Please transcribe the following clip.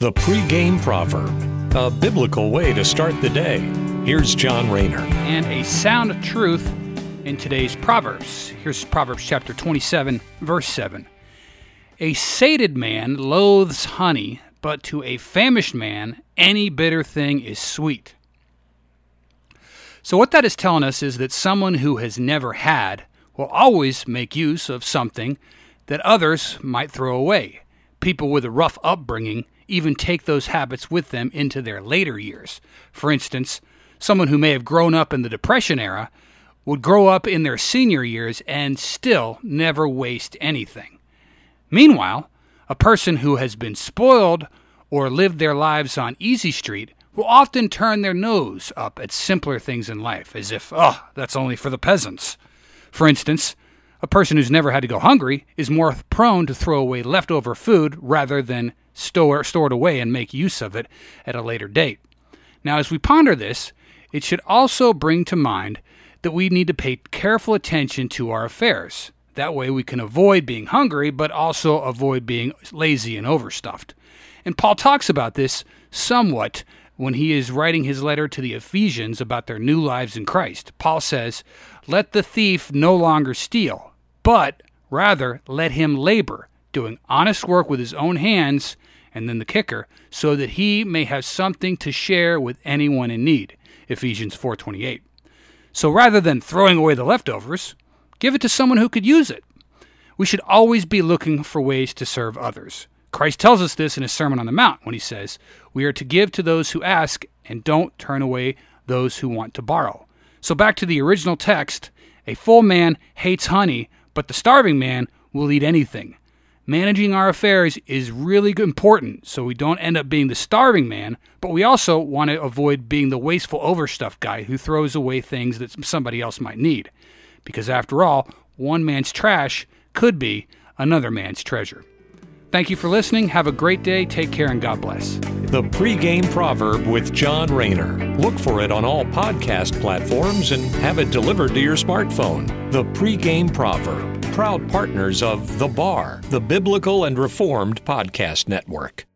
The pregame proverb, a biblical way to start the day. Here's John Rayner. And a sound of truth in today's Proverbs. Here's Proverbs chapter 27, verse 7. A sated man loathes honey, but to a famished man, any bitter thing is sweet. So, what that is telling us is that someone who has never had will always make use of something that others might throw away. People with a rough upbringing even take those habits with them into their later years. For instance, someone who may have grown up in the Depression era would grow up in their senior years and still never waste anything. Meanwhile, a person who has been spoiled or lived their lives on easy street will often turn their nose up at simpler things in life, as if, oh, that's only for the peasants. For instance, a person who's never had to go hungry is more prone to throw away leftover food rather than store, it away and make use of it at a later date. Now, as we ponder this, it should also bring to mind that we need to pay careful attention to our affairs. That way, we can avoid being hungry, but also avoid being lazy and overstuffed. And Paul talks about this somewhat when he is writing his letter to the Ephesians about their new lives in Christ. Paul says, Let the thief no longer steal, but rather let him labor, doing honest work with his own hands, and then the kicker, so that he may have something to share with anyone in need. Ephesians 4:28. So rather than throwing away the leftovers, give it to someone who could use it. We should always be looking for ways to serve others. Christ tells us this in his Sermon on the Mount when he says, We are to give to those who ask and don't turn away those who want to borrow. So back to the original text a full man hates honey, but the starving man will eat anything. Managing our affairs is really important so we don't end up being the starving man, but we also want to avoid being the wasteful overstuffed guy who throws away things that somebody else might need. Because after all, one man's trash could be another man's treasure. Thank you for listening. Have a great day. Take care and God bless. The pregame proverb with John Rayner. Look for it on all podcast platforms and have it delivered to your smartphone. The pregame proverb. Proud partners of The Bar, the Biblical and Reformed Podcast Network.